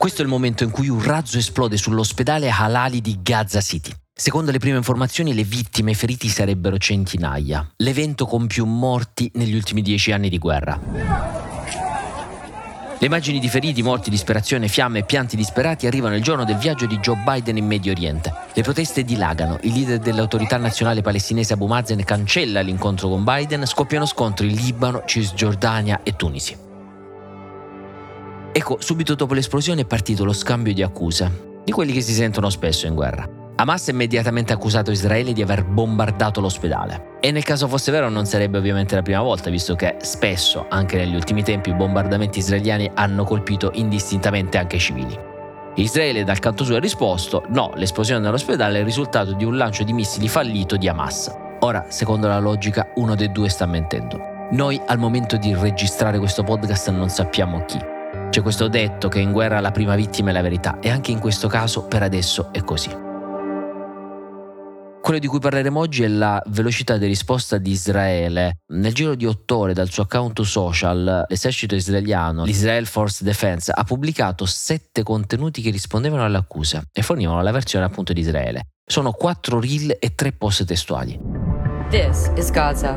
Questo è il momento in cui un razzo esplode sull'ospedale Halali di Gaza City. Secondo le prime informazioni le vittime e i feriti sarebbero centinaia. L'evento con più morti negli ultimi dieci anni di guerra. Le immagini di feriti, morti, disperazione, fiamme e pianti disperati arrivano il giorno del viaggio di Joe Biden in Medio Oriente. Le proteste dilagano, il leader dell'autorità nazionale palestinese Abu Mazen cancella l'incontro con Biden, scoppiano scontri in Libano, Cisgiordania e Tunisi. Ecco, subito dopo l'esplosione è partito lo scambio di accuse, di quelli che si sentono spesso in guerra. Hamas ha immediatamente accusato Israele di aver bombardato l'ospedale. E nel caso fosse vero non sarebbe ovviamente la prima volta, visto che spesso, anche negli ultimi tempi, i bombardamenti israeliani hanno colpito indistintamente anche i civili. Israele dal canto suo ha risposto no, l'esplosione dell'ospedale è il risultato di un lancio di missili fallito di Hamas. Ora, secondo la logica, uno dei due sta mentendo. Noi al momento di registrare questo podcast non sappiamo chi. C'è questo detto che in guerra la prima vittima è la verità e anche in questo caso per adesso è così. Quello di cui parleremo oggi è la velocità di risposta di Israele. Nel giro di otto ore dal suo account social, l'esercito israeliano, l'Israel Force Defense, ha pubblicato sette contenuti che rispondevano alle accuse e fornivano la versione appunto di Israele. Sono quattro reel e tre post testuali. This is Gaza,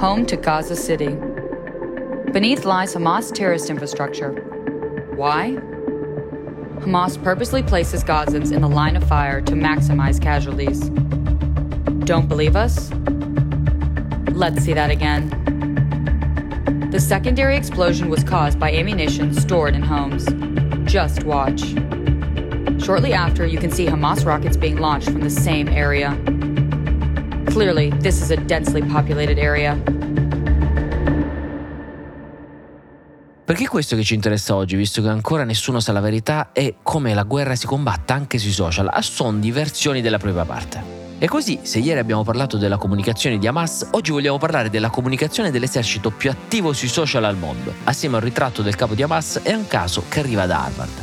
home to Gaza City. Beneath lies Hamas terrorist infrastructure. Why? Hamas purposely places Gazans in the line of fire to maximize casualties. Don't believe us? Let's see that again. The secondary explosion was caused by ammunition stored in homes. Just watch. Shortly after, you can see Hamas rockets being launched from the same area. Clearly, this is a densely populated area. Perché è questo che ci interessa oggi, visto che ancora nessuno sa la verità e come la guerra si combatta anche sui social, a son di versioni della propria parte. E così, se ieri abbiamo parlato della comunicazione di Hamas, oggi vogliamo parlare della comunicazione dell'esercito più attivo sui social al mondo, assieme al ritratto del capo di Hamas e a un caso che arriva da Harvard.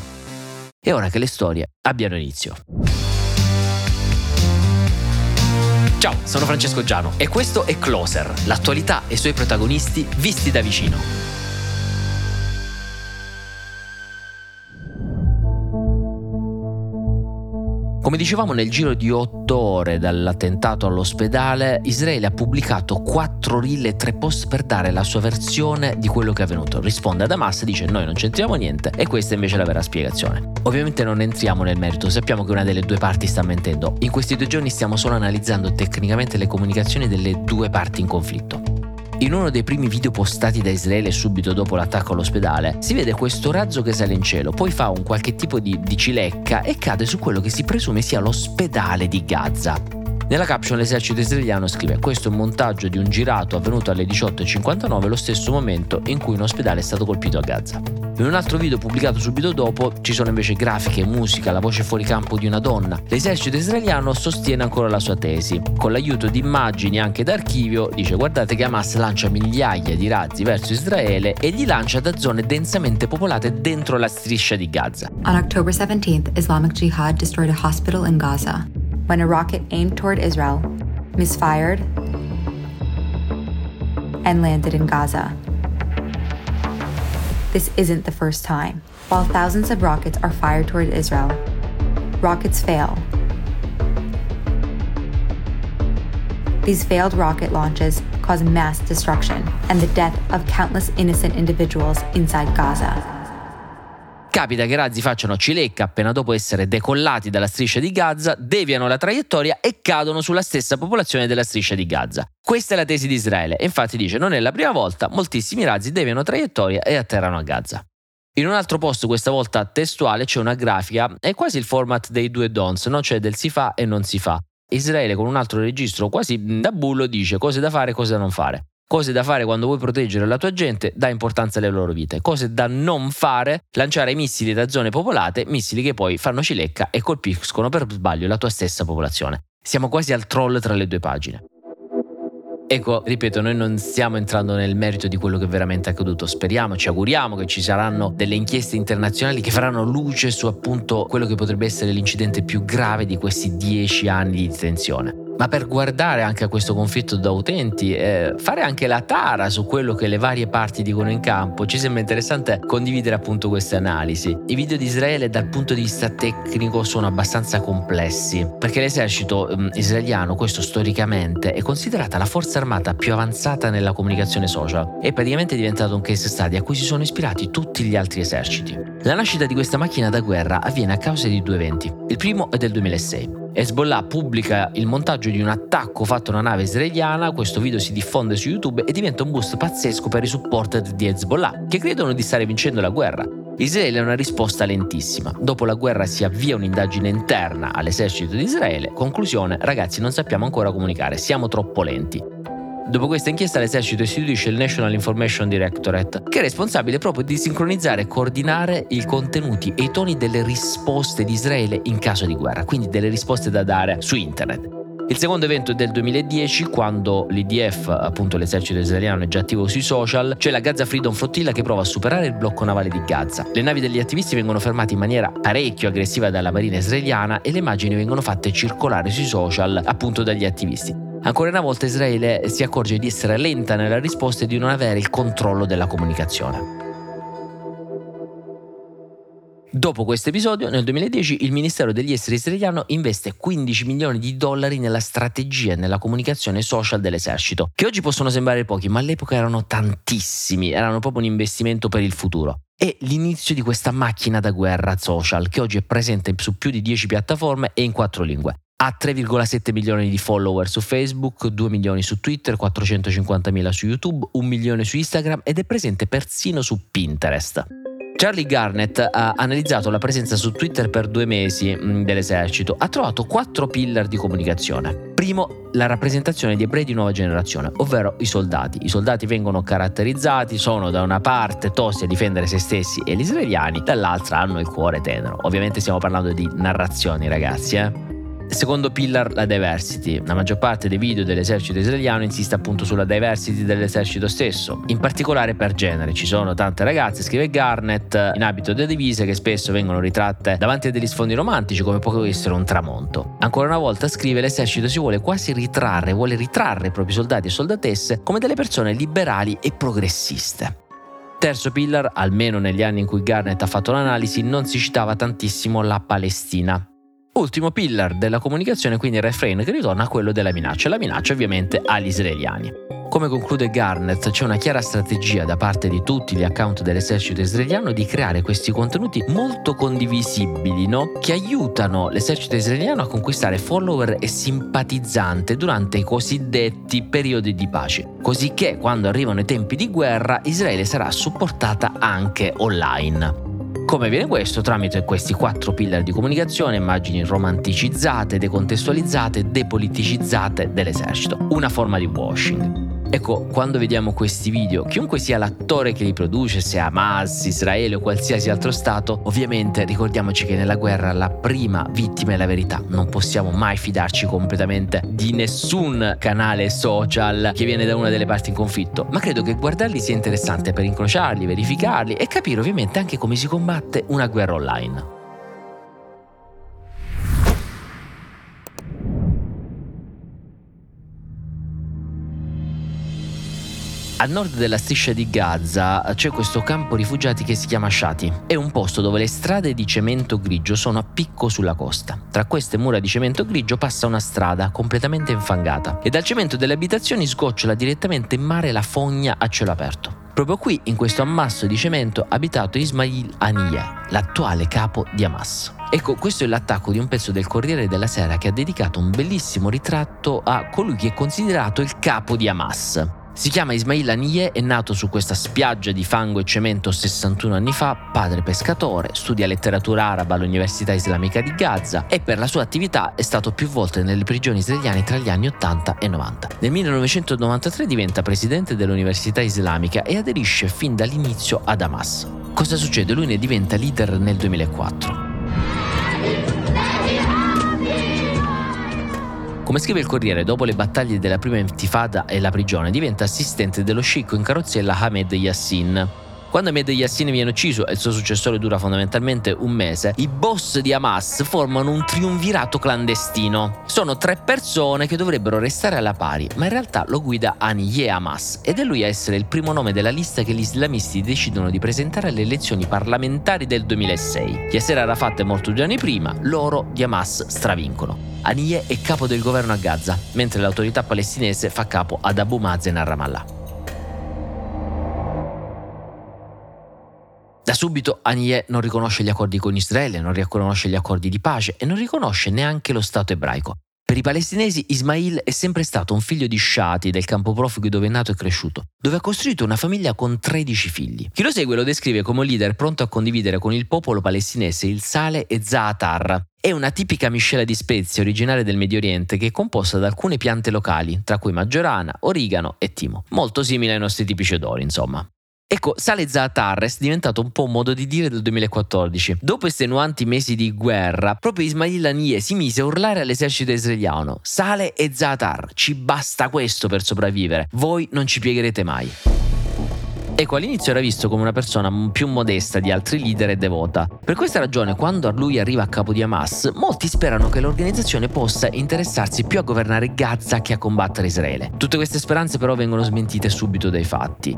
E ora che le storie abbiano inizio. Ciao, sono Francesco Giano e questo è Closer, l'attualità e i suoi protagonisti visti da vicino. Come dicevamo, nel giro di otto ore dall'attentato all'ospedale, Israele ha pubblicato quattro reel e tre post per dare la sua versione di quello che è avvenuto. Risponde ad Hamas, dice noi non c'entriamo niente e questa invece è la vera spiegazione. Ovviamente non entriamo nel merito, sappiamo che una delle due parti sta mentendo. In questi due giorni stiamo solo analizzando tecnicamente le comunicazioni delle due parti in conflitto. In uno dei primi video postati da Israele subito dopo l'attacco all'ospedale, si vede questo razzo che sale in cielo, poi fa un qualche tipo di, di cilecca e cade su quello che si presume sia l'ospedale di Gaza. Nella caption l'esercito israeliano scrive questo è un montaggio di un girato avvenuto alle 18.59, lo stesso momento in cui un ospedale è stato colpito a Gaza. In un altro video pubblicato subito dopo ci sono invece grafiche, musica, la voce fuori campo di una donna. L'esercito israeliano sostiene ancora la sua tesi. Con l'aiuto di immagini anche d'archivio dice guardate che Hamas lancia migliaia di razzi verso Israele e li lancia da zone densamente popolate dentro la striscia di Gaza. On October 17th, Islamic Jihad destroyed a hospital in Gaza. When a rocket aimed toward Israel misfired and landed in Gaza. This isn't the first time. While thousands of rockets are fired toward Israel, rockets fail. These failed rocket launches cause mass destruction and the death of countless innocent individuals inside Gaza. Capita che i razzi facciano cilecca appena dopo essere decollati dalla striscia di Gaza, deviano la traiettoria e cadono sulla stessa popolazione della striscia di Gaza. Questa è la tesi di Israele e infatti dice non è la prima volta, moltissimi razzi deviano traiettoria e atterrano a Gaza. In un altro posto, questa volta testuale, c'è una grafica, è quasi il format dei due dons, no? cioè del si fa e non si fa. Israele con un altro registro quasi da bullo dice cose da fare e cose da non fare. Cose da fare quando vuoi proteggere la tua gente, dà importanza alle loro vite. Cose da non fare, lanciare missili da zone popolate, missili che poi fanno cilecca e colpiscono per sbaglio la tua stessa popolazione. Siamo quasi al troll tra le due pagine. Ecco, ripeto, noi non stiamo entrando nel merito di quello che è veramente accaduto. Speriamo, ci auguriamo che ci saranno delle inchieste internazionali che faranno luce su appunto quello che potrebbe essere l'incidente più grave di questi dieci anni di detenzione. Ma per guardare anche a questo conflitto da utenti e fare anche la tara su quello che le varie parti dicono in campo, ci sembra interessante condividere appunto queste analisi. I video di Israele dal punto di vista tecnico sono abbastanza complessi, perché l'esercito um, israeliano, questo storicamente, è considerata la forza armata più avanzata nella comunicazione social. È praticamente diventato un case study a cui si sono ispirati tutti gli altri eserciti. La nascita di questa macchina da guerra avviene a causa di due eventi. Il primo è del 2006. Hezbollah pubblica il montaggio di un attacco fatto a una nave israeliana, questo video si diffonde su YouTube e diventa un boost pazzesco per i supporter di Hezbollah, che credono di stare vincendo la guerra. Israele ha una risposta lentissima. Dopo la guerra si avvia un'indagine interna all'esercito di Israele. Conclusione, ragazzi non sappiamo ancora comunicare, siamo troppo lenti. Dopo questa inchiesta l'esercito istituisce il National Information Directorate, che è responsabile proprio di sincronizzare e coordinare i contenuti e i toni delle risposte di Israele in caso di guerra, quindi delle risposte da dare su internet. Il secondo evento è del 2010, quando l'IDF, appunto l'esercito israeliano, è già attivo sui social, c'è la Gaza Freedom Flotilla che prova a superare il blocco navale di Gaza. Le navi degli attivisti vengono fermate in maniera parecchio aggressiva dalla marina israeliana e le immagini vengono fatte circolare sui social appunto dagli attivisti. Ancora una volta Israele si accorge di essere lenta nella risposta e di non avere il controllo della comunicazione. Dopo questo episodio, nel 2010, il Ministero degli Esteri israeliano investe 15 milioni di dollari nella strategia e nella comunicazione social dell'esercito, che oggi possono sembrare pochi, ma all'epoca erano tantissimi, erano proprio un investimento per il futuro. È l'inizio di questa macchina da guerra social, che oggi è presente su più di 10 piattaforme e in 4 lingue. Ha 3,7 milioni di follower su Facebook, 2 milioni su Twitter, 450 mila su YouTube, 1 milione su Instagram ed è presente persino su Pinterest. Charlie Garnett ha analizzato la presenza su Twitter per due mesi mm, dell'esercito. Ha trovato quattro pillar di comunicazione. Primo, la rappresentazione di ebrei di nuova generazione, ovvero i soldati. I soldati vengono caratterizzati, sono da una parte tosti a difendere se stessi e gli israeliani, dall'altra hanno il cuore tenero. Ovviamente stiamo parlando di narrazioni, ragazzi, eh. Secondo pillar, la diversity. La maggior parte dei video dell'esercito israeliano insiste appunto sulla diversity dell'esercito stesso, in particolare per genere. Ci sono tante ragazze, scrive Garnett, in abito da divise che spesso vengono ritratte davanti a degli sfondi romantici come può essere un tramonto. Ancora una volta scrive l'esercito si vuole quasi ritrarre, vuole ritrarre i propri soldati e soldatesse come delle persone liberali e progressiste. Terzo pillar, almeno negli anni in cui Garnett ha fatto l'analisi, non si citava tantissimo la Palestina. Ultimo pillar della comunicazione, quindi il refrain che ritorna a quello della minaccia, la minaccia ovviamente agli israeliani. Come conclude Garnett, c'è una chiara strategia da parte di tutti gli account dell'esercito israeliano di creare questi contenuti molto condivisibili, no? che aiutano l'esercito israeliano a conquistare follower e simpatizzanti durante i cosiddetti periodi di pace, così che quando arrivano i tempi di guerra Israele sarà supportata anche online. Come avviene questo? Tramite questi quattro pillar di comunicazione, immagini romanticizzate, decontestualizzate, depoliticizzate dell'esercito. Una forma di washing. Ecco, quando vediamo questi video, chiunque sia l'attore che li produce, sia Hamas, Israele o qualsiasi altro Stato, ovviamente ricordiamoci che nella guerra la prima vittima è la verità. Non possiamo mai fidarci completamente di nessun canale social che viene da una delle parti in conflitto, ma credo che guardarli sia interessante per incrociarli, verificarli e capire ovviamente anche come si combatte una guerra online. A nord della striscia di Gaza c'è questo campo rifugiati che si chiama Shati. È un posto dove le strade di cemento grigio sono a picco sulla costa. Tra queste mura di cemento grigio passa una strada completamente infangata e dal cemento delle abitazioni sgocciola direttamente in mare la fogna a cielo aperto. Proprio qui, in questo ammasso di cemento, ha abitato Ismail Haniyeh, l'attuale capo di Hamas. Ecco, questo è l'attacco di un pezzo del Corriere della Sera che ha dedicato un bellissimo ritratto a colui che è considerato il capo di Hamas. Si chiama Ismail Haniyeh, è nato su questa spiaggia di fango e cemento 61 anni fa, padre pescatore, studia letteratura araba all'Università Islamica di Gaza e per la sua attività è stato più volte nelle prigioni israeliane tra gli anni 80 e 90. Nel 1993 diventa presidente dell'Università Islamica e aderisce fin dall'inizio ad Hamas. Cosa succede? Lui ne diventa leader nel 2004. Come scrive il Corriere, dopo le battaglie della prima intifada e la prigione, diventa assistente dello sceicco in carrozzella Ahmed Yassin. Quando Ahmed Yassin viene ucciso e il suo successore dura fondamentalmente un mese, i boss di Hamas formano un triunvirato clandestino. Sono tre persone che dovrebbero restare alla pari, ma in realtà lo guida Aniye Hamas ed è lui a essere il primo nome della lista che gli islamisti decidono di presentare alle elezioni parlamentari del 2006. Yasser Arafat è morto due anni prima, loro di Hamas stravincono. Aniye è capo del governo a Gaza, mentre l'autorità palestinese fa capo ad Abu Mazen a Ramallah. Da subito Anie non riconosce gli accordi con Israele, non riconosce gli accordi di pace e non riconosce neanche lo Stato ebraico. Per i palestinesi Ismail è sempre stato un figlio di Shati del campo profughi dove è nato e cresciuto, dove ha costruito una famiglia con 13 figli. Chi lo segue lo descrive come un leader pronto a condividere con il popolo palestinese il sale e zaatar. È una tipica miscela di spezie originaria del Medio Oriente che è composta da alcune piante locali, tra cui maggiorana, origano e timo. Molto simile ai nostri tipici odori, insomma. Ecco, sale Zaatar è diventato un po' un modo di dire del 2014. Dopo estenuanti mesi di guerra, proprio Ismail Haniyeh si mise a urlare all'esercito israeliano: Sale e Zaatar, ci basta questo per sopravvivere, voi non ci piegherete mai. Ecco, all'inizio era visto come una persona più modesta di altri leader e devota. Per questa ragione, quando lui arriva a capo di Hamas, molti sperano che l'organizzazione possa interessarsi più a governare Gaza che a combattere Israele. Tutte queste speranze però vengono smentite subito dai fatti.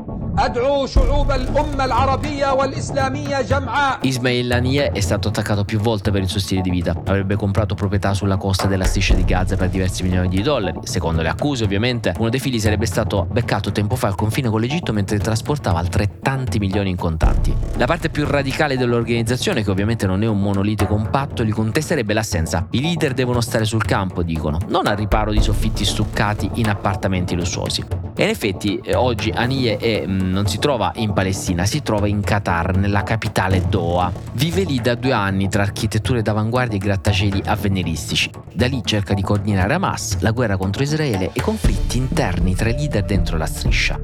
Ismail Haniyeh è stato attaccato più volte per il suo stile di vita. Avrebbe comprato proprietà sulla costa della striscia di Gaza per diversi milioni di dollari. Secondo le accuse, ovviamente, uno dei figli sarebbe stato beccato tempo fa al confine con l'Egitto mentre trasportava costava altrettanti milioni in contanti. La parte più radicale dell'organizzazione, che ovviamente non è un monolite compatto, gli contesterebbe l'assenza. I leader devono stare sul campo, dicono, non al riparo di soffitti stuccati in appartamenti lussuosi. E in effetti eh, oggi Anie è, mm, non si trova in Palestina, si trova in Qatar, nella capitale Doha. Vive lì da due anni tra architetture d'avanguardia e grattacieli avveniristici. Da lì cerca di coordinare Hamas, la guerra contro Israele e conflitti interni tra i leader dentro la striscia.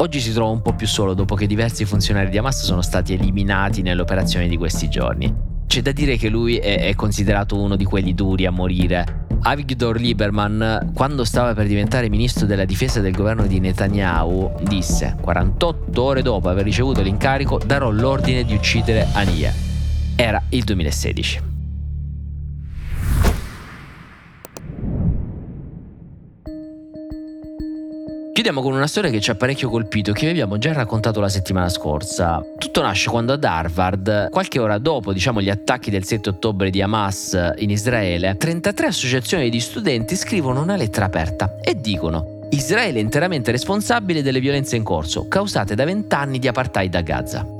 Oggi si trova un po' più solo dopo che diversi funzionari di Hamas sono stati eliminati nelle operazioni di questi giorni. C'è da dire che lui è, considerato uno di quelli duri a morire. Avigdor Lieberman, quando stava per diventare ministro della difesa del governo di Netanyahu, disse 48 ore dopo aver ricevuto l'incarico darò l'ordine di uccidere Ania. Era il 2016. Chiudiamo con una storia che ci ha parecchio colpito, che vi abbiamo già raccontato la settimana scorsa. Tutto nasce quando ad Harvard, qualche ora dopo diciamo, gli attacchi del 7 ottobre di Hamas in Israele, 33 associazioni di studenti scrivono una lettera aperta e dicono Israele è interamente responsabile delle violenze in corso, causate da vent'anni di apartheid a Gaza.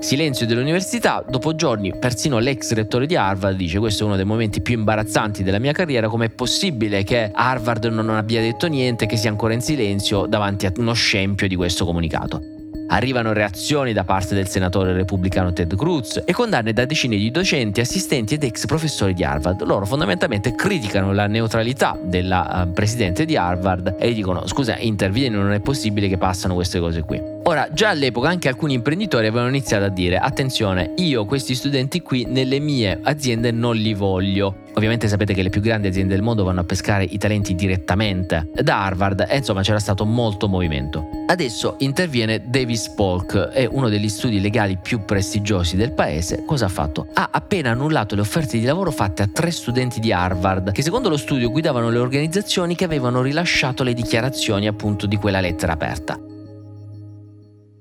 Silenzio dell'università, dopo giorni persino l'ex rettore di Harvard dice questo è uno dei momenti più imbarazzanti della mia carriera, com'è possibile che Harvard non abbia detto niente, che sia ancora in silenzio davanti a uno scempio di questo comunicato. Arrivano reazioni da parte del senatore repubblicano Ted Cruz e condanne da decine di docenti, assistenti ed ex professori di Harvard. Loro fondamentalmente criticano la neutralità della uh, presidente di Harvard e gli dicono scusa intervieni, non è possibile che passano queste cose qui. Ora, già all'epoca anche alcuni imprenditori avevano iniziato a dire attenzione, io questi studenti qui nelle mie aziende non li voglio. Ovviamente sapete che le più grandi aziende del mondo vanno a pescare i talenti direttamente da Harvard e insomma c'era stato molto movimento. Adesso interviene Davis Polk, è uno degli studi legali più prestigiosi del paese. Cosa ha fatto? Ha appena annullato le offerte di lavoro fatte a tre studenti di Harvard che secondo lo studio guidavano le organizzazioni che avevano rilasciato le dichiarazioni appunto di quella lettera aperta.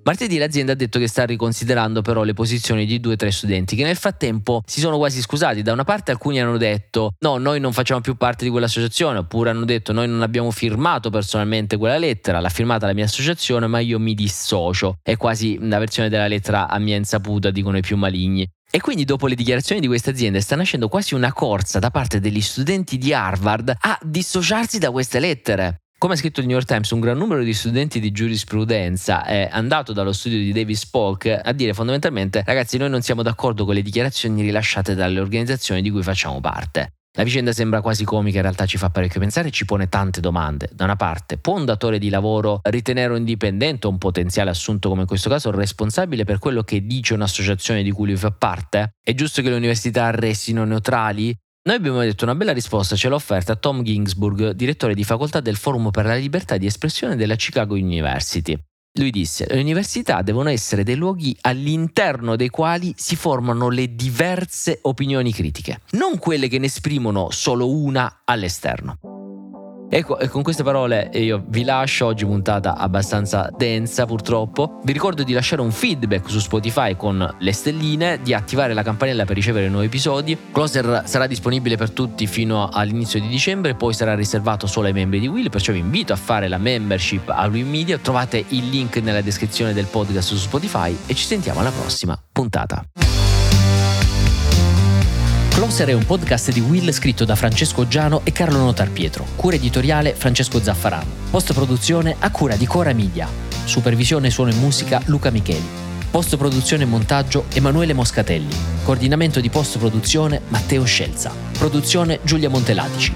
Martedì l'azienda ha detto che sta riconsiderando però le posizioni di due o tre studenti che nel frattempo si sono quasi scusati. Da una parte alcuni hanno detto no, noi non facciamo più parte di quell'associazione, oppure hanno detto noi non abbiamo firmato personalmente quella lettera, l'ha firmata la mia associazione ma io mi dissocio. È quasi una versione della lettera a mia insaputa, dicono i più maligni. E quindi dopo le dichiarazioni di queste aziende sta nascendo quasi una corsa da parte degli studenti di Harvard a dissociarsi da queste lettere. Come ha scritto il New York Times, un gran numero di studenti di giurisprudenza è andato dallo studio di Davis Polk a dire fondamentalmente ragazzi noi non siamo d'accordo con le dichiarazioni rilasciate dalle organizzazioni di cui facciamo parte. La vicenda sembra quasi comica, in realtà ci fa parecchio pensare e ci pone tante domande. Da una parte, può un datore di lavoro ritenere un indipendente o un potenziale assunto come in questo caso responsabile per quello che dice un'associazione di cui lui fa parte? È giusto che le università restino neutrali? Noi abbiamo detto una bella risposta, ce l'ha offerta Tom Ginsburg, direttore di facoltà del Forum per la libertà di espressione della Chicago University. Lui disse, le università devono essere dei luoghi all'interno dei quali si formano le diverse opinioni critiche, non quelle che ne esprimono solo una all'esterno. Ecco, e con queste parole io vi lascio, oggi puntata abbastanza densa purtroppo. Vi ricordo di lasciare un feedback su Spotify con le stelline, di attivare la campanella per ricevere nuovi episodi. Closer sarà disponibile per tutti fino all'inizio di dicembre, poi sarà riservato solo ai membri di Will, perciò vi invito a fare la membership a Will Media. Trovate il link nella descrizione del podcast su Spotify e ci sentiamo alla prossima puntata. Closer è un podcast di Will scritto da Francesco Giano e Carlo Notar Pietro. Cura editoriale Francesco Zaffarano. Post produzione a cura di Cora Media. Supervisione suono e musica Luca Micheli. Post produzione e montaggio Emanuele Moscatelli. Coordinamento di post produzione Matteo Scelza. Produzione Giulia Montelatici.